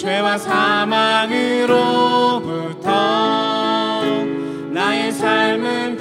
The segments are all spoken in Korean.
죄와 사망으로부터 나의 삶은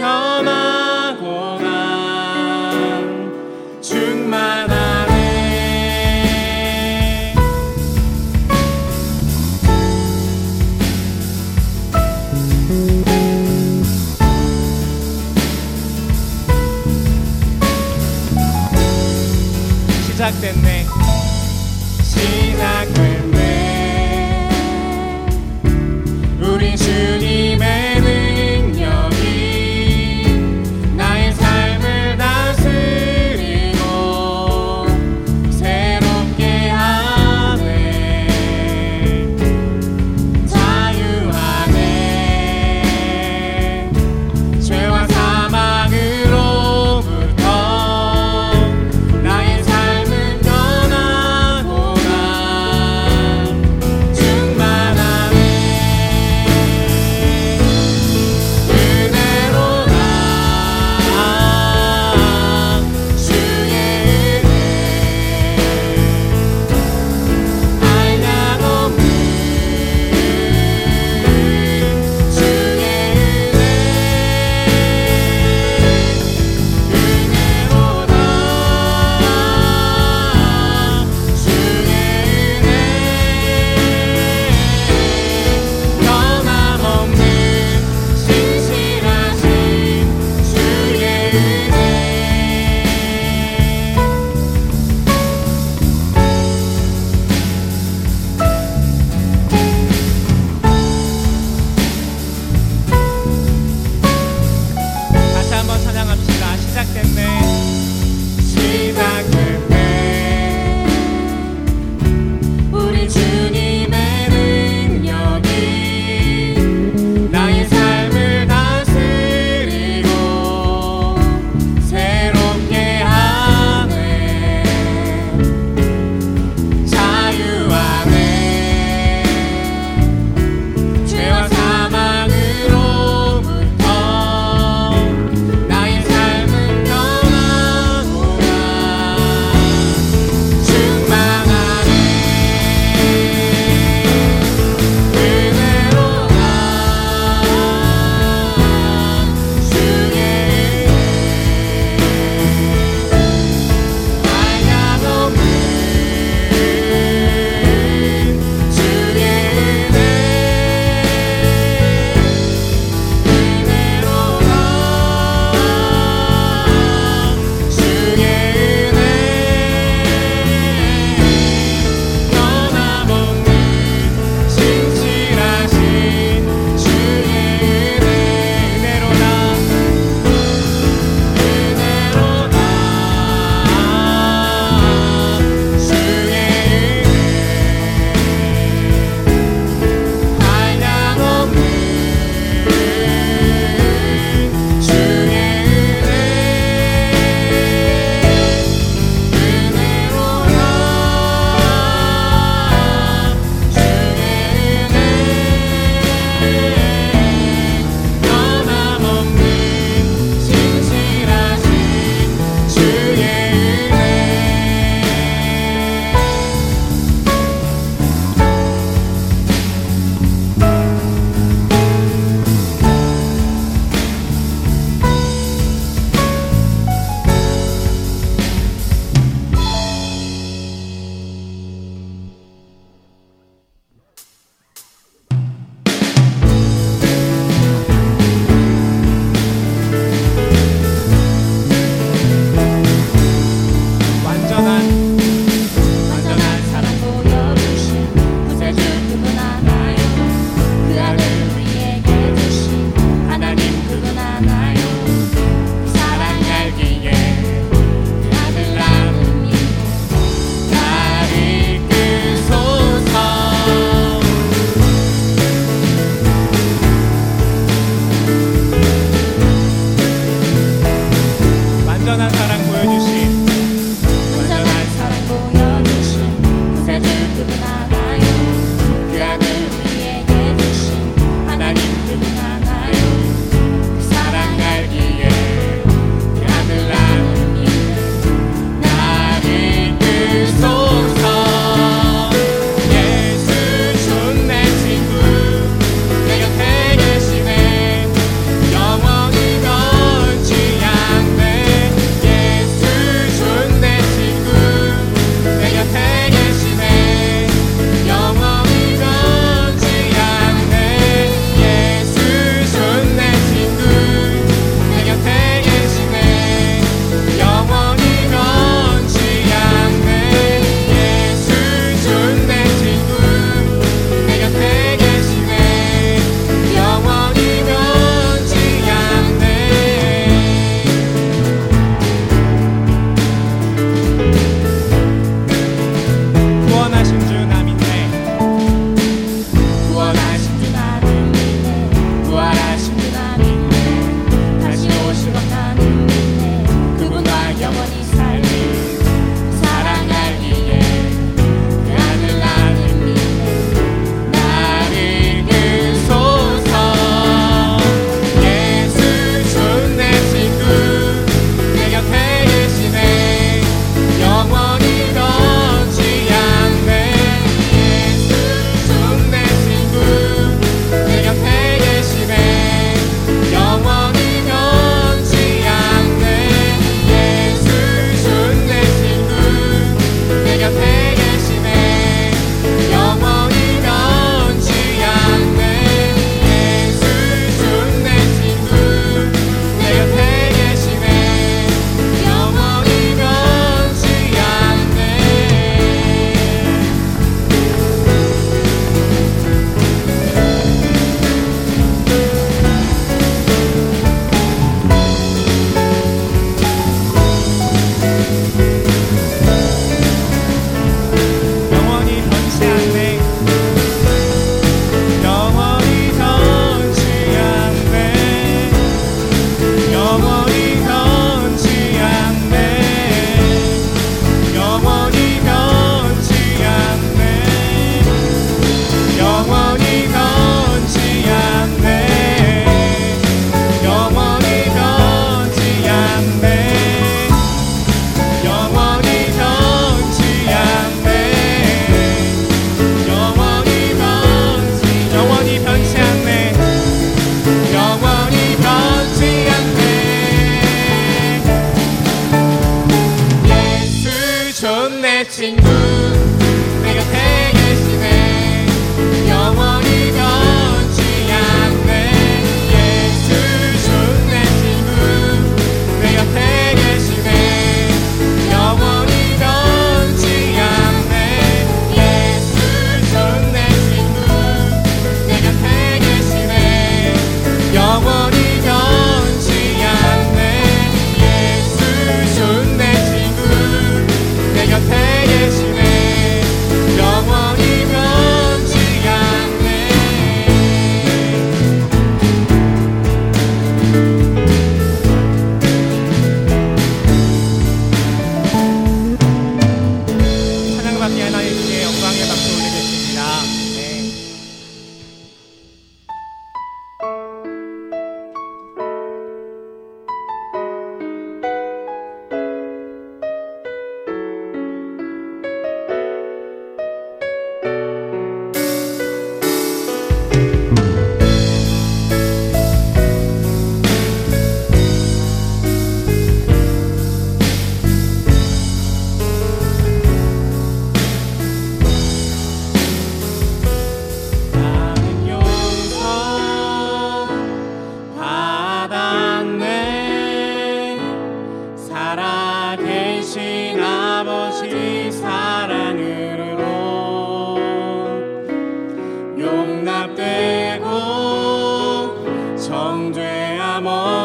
someone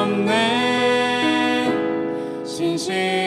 赞，星星。